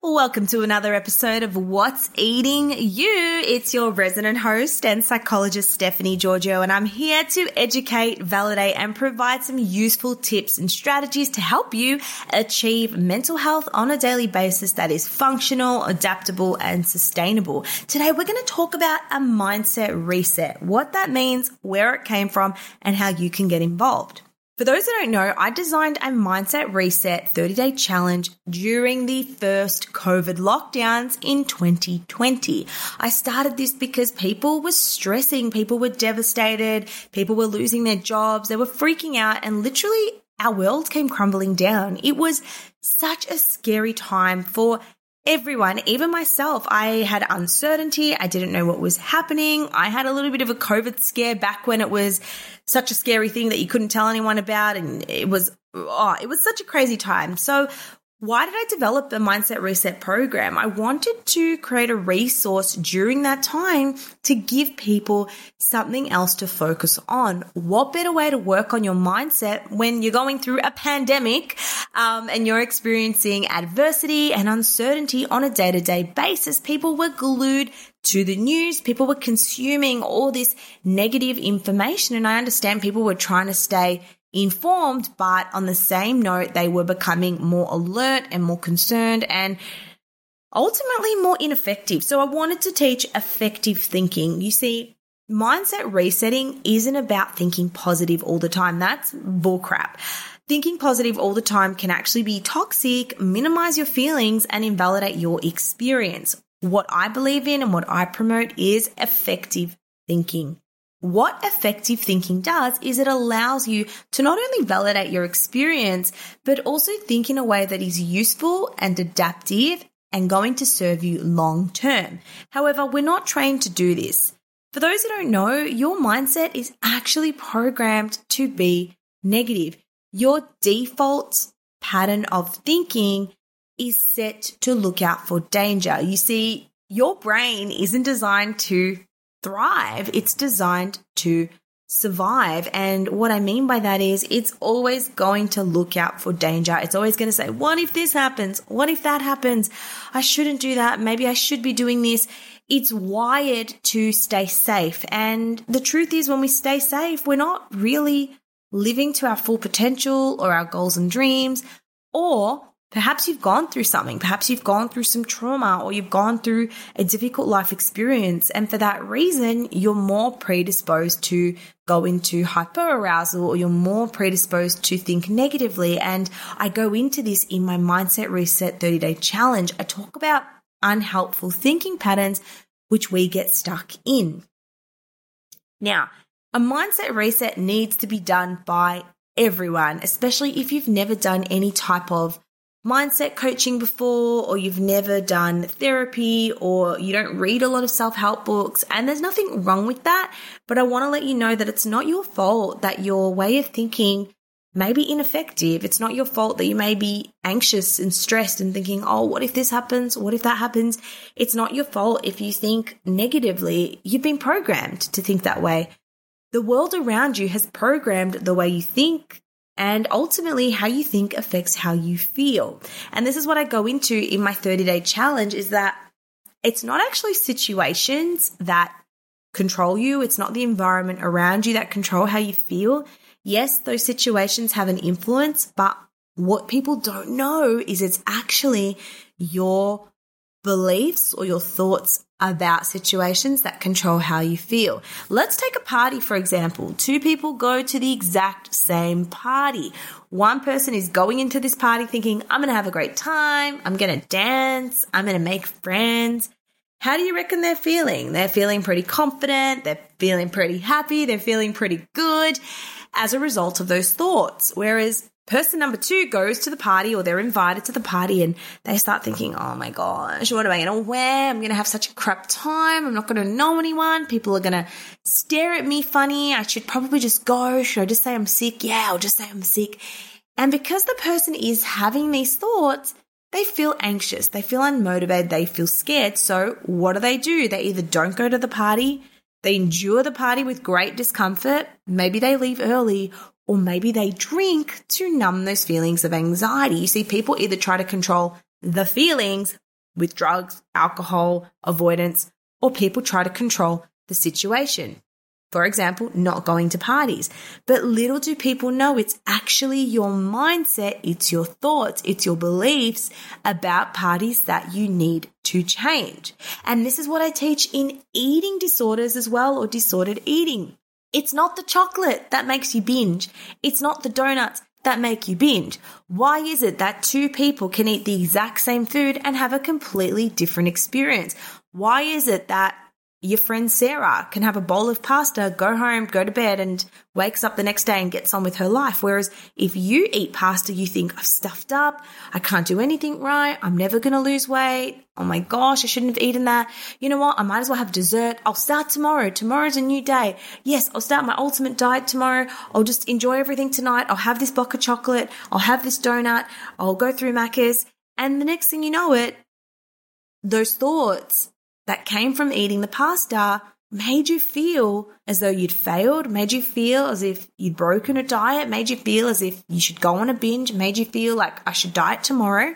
Welcome to another episode of What's Eating You. It's your resident host and psychologist Stephanie Giorgio, and I'm here to educate, validate, and provide some useful tips and strategies to help you achieve mental health on a daily basis that is functional, adaptable, and sustainable. Today, we're going to talk about a mindset reset, what that means, where it came from, and how you can get involved. For those that don't know, I designed a mindset reset 30 day challenge during the first COVID lockdowns in 2020. I started this because people were stressing, people were devastated, people were losing their jobs, they were freaking out, and literally our world came crumbling down. It was such a scary time for everyone, even myself. I had uncertainty. I didn't know what was happening. I had a little bit of a COVID scare back when it was such a scary thing that you couldn't tell anyone about. And it was, oh, it was such a crazy time. So why did I develop the Mindset Reset program? I wanted to create a resource during that time to give people something else to focus on. What better way to work on your mindset when you're going through a pandemic um, and you're experiencing adversity and uncertainty on a day to day basis? People were glued to the news. People were consuming all this negative information. And I understand people were trying to stay informed, but on the same note, they were becoming more alert and more concerned and ultimately more ineffective. So I wanted to teach effective thinking. You see, mindset resetting isn't about thinking positive all the time. That's bullcrap. Thinking positive all the time can actually be toxic, minimize your feelings, and invalidate your experience. What I believe in and what I promote is effective thinking. What effective thinking does is it allows you to not only validate your experience, but also think in a way that is useful and adaptive and going to serve you long term. However, we're not trained to do this. For those who don't know, your mindset is actually programmed to be negative. Your default pattern of thinking is set to look out for danger. You see, your brain isn't designed to thrive. It's designed to survive. And what I mean by that is it's always going to look out for danger. It's always going to say, what if this happens? What if that happens? I shouldn't do that. Maybe I should be doing this. It's wired to stay safe. And the truth is when we stay safe, we're not really living to our full potential or our goals and dreams, or Perhaps you've gone through something. Perhaps you've gone through some trauma or you've gone through a difficult life experience. And for that reason, you're more predisposed to go into hyperarousal or you're more predisposed to think negatively. And I go into this in my Mindset Reset 30 day challenge. I talk about unhelpful thinking patterns, which we get stuck in. Now, a mindset reset needs to be done by everyone, especially if you've never done any type of mindset coaching before, or you've never done therapy, or you don't read a lot of self help books, and there's nothing wrong with that. But I want to let you know that it's not your fault that your way of thinking may be ineffective. It's not your fault that you may be anxious and stressed and thinking, oh, what if this happens? What if that happens? It's not your fault if you think negatively. You've been programmed to think that way. The world around you has programmed the way you think. And ultimately, how you think affects how you feel. And this is what I go into in my 30 day challenge is that it's not actually situations that control you. It's not the environment around you that control how you feel. Yes, those situations have an influence, but what people don't know is it's actually your beliefs or your thoughts about situations that control how you feel. Let's take a party, for example. Two people go to the exact same party. One person is going into this party thinking, I'm going to have a great time. I'm going to dance. I'm going to make friends. How do you reckon they're feeling? They're feeling pretty confident. They're feeling pretty happy. They're feeling pretty good as a result of those thoughts. Whereas person number two goes to the party or they're invited to the party and they start thinking, oh my gosh, what am I going to wear? I'm going to have such a crap time. I'm not going to know anyone. People are going to stare at me funny. I should probably just go. Should I just say I'm sick? Yeah, I'll just say I'm sick. And because the person is having these thoughts, they feel anxious, they feel unmotivated, they feel scared. So what do they do? They either don't go to the party, they endure the party with great discomfort. Maybe they leave early or maybe they drink to numb those feelings of anxiety. You see, people either try to control the feelings with drugs, alcohol, avoidance, or people try to control the situation. For example, not going to parties. But little do people know it's actually your mindset, it's your thoughts, it's your beliefs about parties that you need to change. And this is what I teach in eating disorders as well or disordered eating. It's not the chocolate that makes you binge. It's not the donuts that make you binge. Why is it that two people can eat the exact same food and have a completely different experience? Why is it that your friend Sarah can have a bowl of pasta, go home, go to bed, and wakes up the next day and gets on with her life. Whereas if you eat pasta, you think, I've stuffed up, I can't do anything right, I'm never going to lose weight. Oh my gosh, I shouldn't have eaten that. You know what? I might as well have dessert. I'll start tomorrow. Tomorrow's a new day. Yes, I'll start my ultimate diet tomorrow. I'll just enjoy everything tonight. I'll have this block of chocolate. I'll have this donut. I'll go through Macca's. And the next thing you know it, those thoughts that came from eating the pasta made you feel as though you'd failed, made you feel as if you'd broken a diet, made you feel as if you should go on a binge, made you feel like I should diet tomorrow.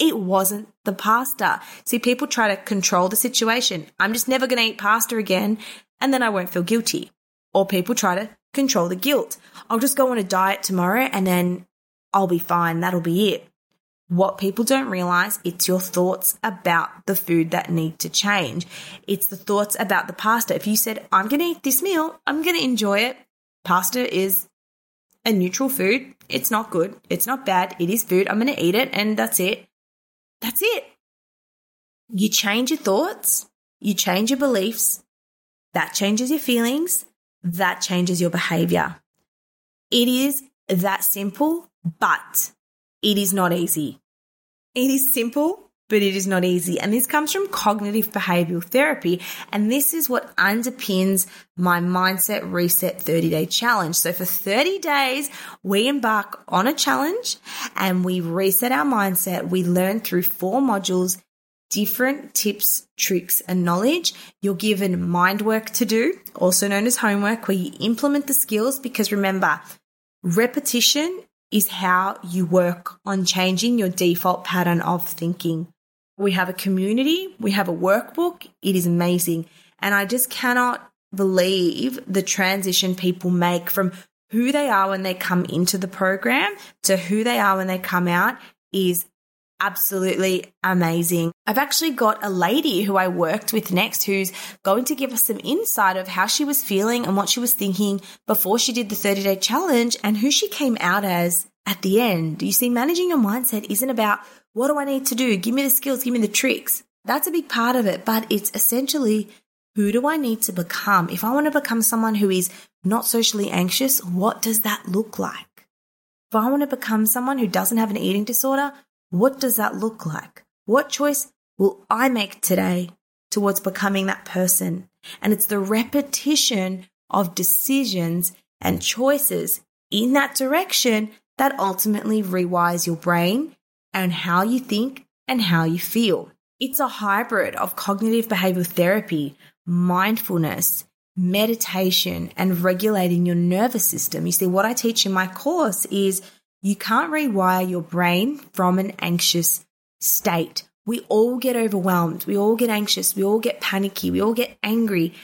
It wasn't the pasta. See, people try to control the situation. I'm just never going to eat pasta again and then I won't feel guilty. Or people try to control the guilt. I'll just go on a diet tomorrow and then I'll be fine. That'll be it. What people don't realize, it's your thoughts about the food that need to change. It's the thoughts about the pasta. If you said, I'm going to eat this meal, I'm going to enjoy it. Pasta is a neutral food. It's not good. It's not bad. It is food. I'm going to eat it and that's it. That's it. You change your thoughts. You change your beliefs. That changes your feelings. That changes your behavior. It is that simple, but it is not easy. It is simple, but it is not easy. And this comes from cognitive behavioral therapy. And this is what underpins my mindset reset 30 day challenge. So for 30 days, we embark on a challenge and we reset our mindset. We learn through four modules, different tips, tricks, and knowledge. You're given mind work to do, also known as homework, where you implement the skills because remember, repetition is how you work on changing your default pattern of thinking. We have a community, we have a workbook. It is amazing. And I just cannot believe the transition people make from who they are when they come into the program to who they are when they come out is absolutely amazing. I've actually got a lady who I worked with next who's going to give us some insight of how she was feeling and what she was thinking before she did the 30 day challenge and who she came out as at the end. You see, managing your mindset isn't about what do I need to do? Give me the skills, give me the tricks. That's a big part of it, but it's essentially who do I need to become? If I want to become someone who is not socially anxious, what does that look like? If I want to become someone who doesn't have an eating disorder, what does that look like? What choice will I make today towards becoming that person? And it's the repetition of decisions and choices in that direction that ultimately rewires your brain and how you think and how you feel. It's a hybrid of cognitive behavioral therapy, mindfulness, meditation, and regulating your nervous system. You see, what I teach in my course is you can't rewire your brain from an anxious state. We all get overwhelmed. We all get anxious. We all get panicky. We all get angry.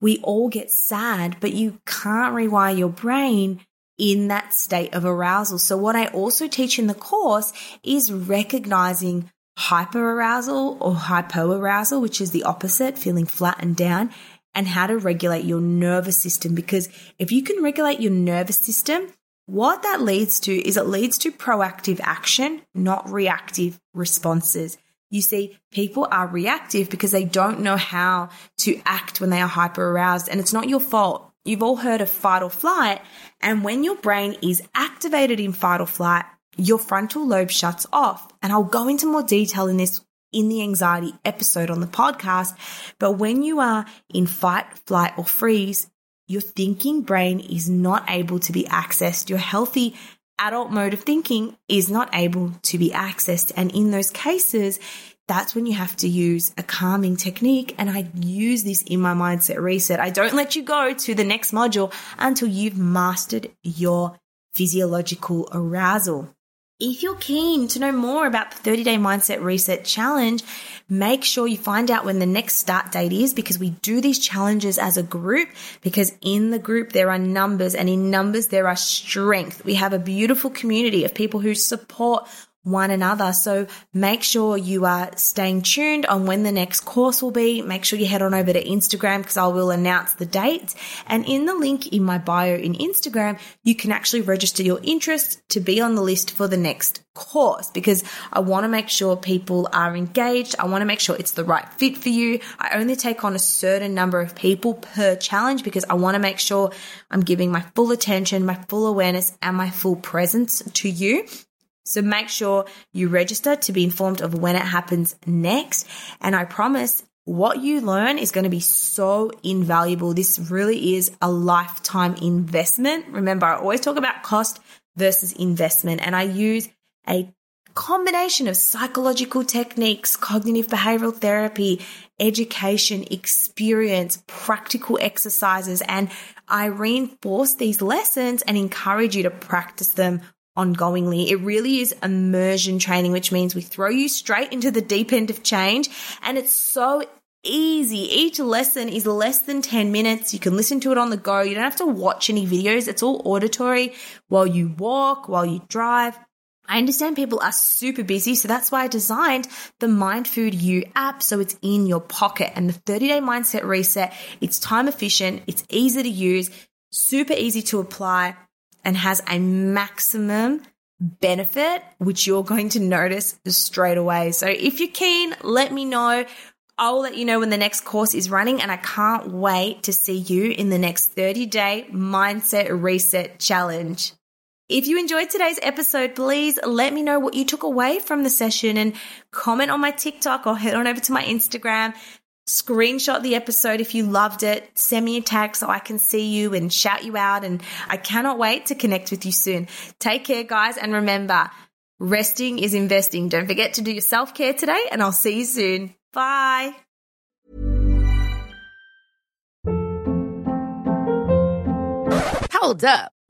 We all get sad, but you can't rewire your brain in that state of arousal. So, what I also teach in the course is recognizing hyperarousal or hypoarousal, which is the opposite, feeling flat and down, and how to regulate your nervous system. Because if you can regulate your nervous system, what that leads to is it leads to proactive action, not reactive responses. You see, people are reactive because they don't know how to act when they are hyper aroused, and it's not your fault. You've all heard of fight or flight, and when your brain is activated in fight or flight, your frontal lobe shuts off. And I'll go into more detail in this in the anxiety episode on the podcast. But when you are in fight, flight, or freeze, your thinking brain is not able to be accessed. Your healthy adult mode of thinking is not able to be accessed. And in those cases, that's when you have to use a calming technique. And I use this in my mindset reset. I don't let you go to the next module until you've mastered your physiological arousal. If you're keen to know more about the 30 day mindset reset challenge, make sure you find out when the next start date is because we do these challenges as a group because in the group there are numbers and in numbers there are strength. We have a beautiful community of people who support one another. So make sure you are staying tuned on when the next course will be. Make sure you head on over to Instagram because I will announce the date. And in the link in my bio in Instagram, you can actually register your interest to be on the list for the next course because I want to make sure people are engaged. I want to make sure it's the right fit for you. I only take on a certain number of people per challenge because I want to make sure I'm giving my full attention, my full awareness and my full presence to you. So make sure you register to be informed of when it happens next. And I promise what you learn is going to be so invaluable. This really is a lifetime investment. Remember, I always talk about cost versus investment, and I use a combination of psychological techniques, cognitive behavioral therapy, education, experience, practical exercises, and I reinforce these lessons and encourage you to practice them ongoingly. It really is immersion training, which means we throw you straight into the deep end of change. And it's so easy. Each lesson is less than 10 minutes. You can listen to it on the go. You don't have to watch any videos. It's all auditory while you walk, while you drive. I understand people are super busy, so that's why I designed the Mind Food You app so it's in your pocket. And the 30 day mindset reset, it's time efficient, it's easy to use, super easy to apply and has a maximum benefit, which you're going to notice straight away. So if you're keen, let me know. I'll let you know when the next course is running, and I can't wait to see you in the next 30 day mindset reset challenge. If you enjoyed today's episode, please let me know what you took away from the session and comment on my TikTok or head on over to my Instagram Screenshot the episode if you loved it. Send me a tag so I can see you and shout you out. And I cannot wait to connect with you soon. Take care, guys. And remember, resting is investing. Don't forget to do your self care today, and I'll see you soon. Bye. Hold up.